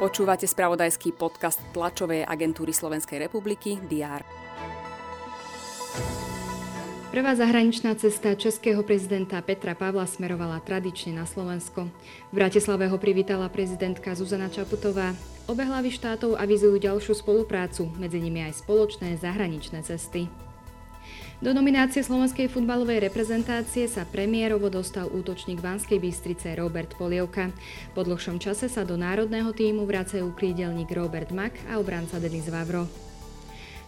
Počúvate spravodajský podcast tlačovej agentúry Slovenskej republiky DR. Prvá zahraničná cesta českého prezidenta Petra Pavla smerovala tradične na Slovensko. V Bratislave ho privítala prezidentka Zuzana Čaputová. Obe hlavy štátov avizujú ďalšiu spoluprácu, medzi nimi aj spoločné zahraničné cesty. Do nominácie slovenskej futbalovej reprezentácie sa premiérovo dostal útočník Banskej Bystrice Robert Polievka. Po dlhšom čase sa do národného týmu vracajú krídelník Robert Mak a obranca Denis Vavro.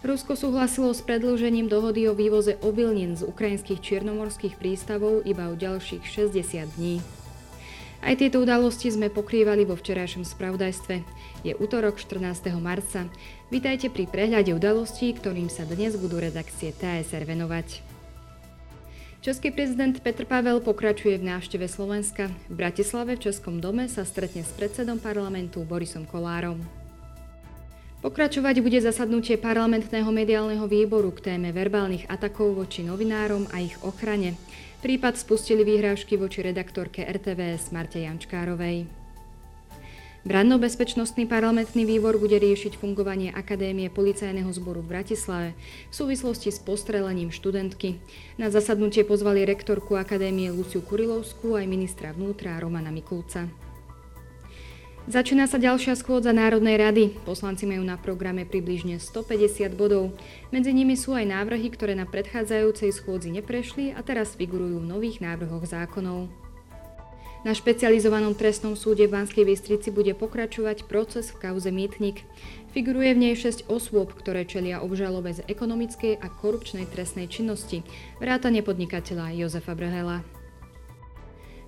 Rusko súhlasilo s predĺžením dohody o vývoze obilnín z ukrajinských čiernomorských prístavov iba o ďalších 60 dní. Aj tieto udalosti sme pokrývali vo včerajšom spravodajstve. Je útorok 14. marca. Vítajte pri prehľade udalostí, ktorým sa dnes budú redakcie TSR venovať. Český prezident Petr Pavel pokračuje v návšteve Slovenska. V Bratislave v Českom dome sa stretne s predsedom parlamentu Borisom Kolárom. Pokračovať bude zasadnutie parlamentného mediálneho výboru k téme verbálnych atakov voči novinárom a ich ochrane. Prípad spustili výhrážky voči redaktorke RTVS Marte Jančkárovej. Branno-bezpečnostný parlamentný výbor bude riešiť fungovanie Akadémie policajného zboru v Bratislave v súvislosti s postrelením študentky. Na zasadnutie pozvali rektorku Akadémie Luciu Kurilovskú aj ministra vnútra Romana Mikulca. Začína sa ďalšia schôdza Národnej rady. Poslanci majú na programe približne 150 bodov. Medzi nimi sú aj návrhy, ktoré na predchádzajúcej schôdzi neprešli a teraz figurujú v nových návrhoch zákonov. Na špecializovanom trestnom súde v Banskej Bystrici bude pokračovať proces v kauze Mýtnik. Figuruje v nej 6 osôb, ktoré čelia obžalobe z ekonomickej a korupčnej trestnej činnosti, vrátane podnikateľa Jozefa Brhela.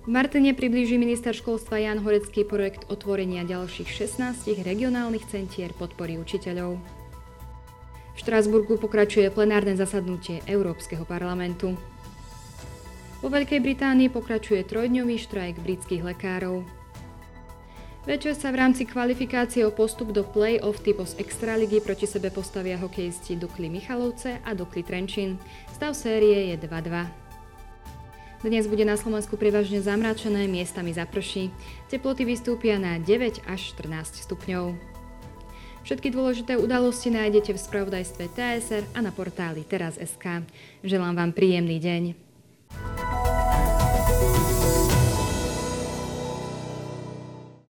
V Martine priblíži minister školstva Jan Horecký projekt otvorenia ďalších 16 regionálnych centier podpory učiteľov. V Štrásburgu pokračuje plenárne zasadnutie Európskeho parlamentu. Vo Veľkej Británii pokračuje trojdňový štrajk britských lekárov. Večer sa v rámci kvalifikácie o postup do play-off typos Extraligy proti sebe postavia hokejisti Dukly Michalovce a Dukly Trenčín. Stav série je 2-2. Dnes bude na Slovensku prevažne zamračené, miestami zaprší. Teploty vystúpia na 9 až 14 stupňov. Všetky dôležité udalosti nájdete v spravodajstve TSR a na portáli teraz.sk. Želám vám príjemný deň.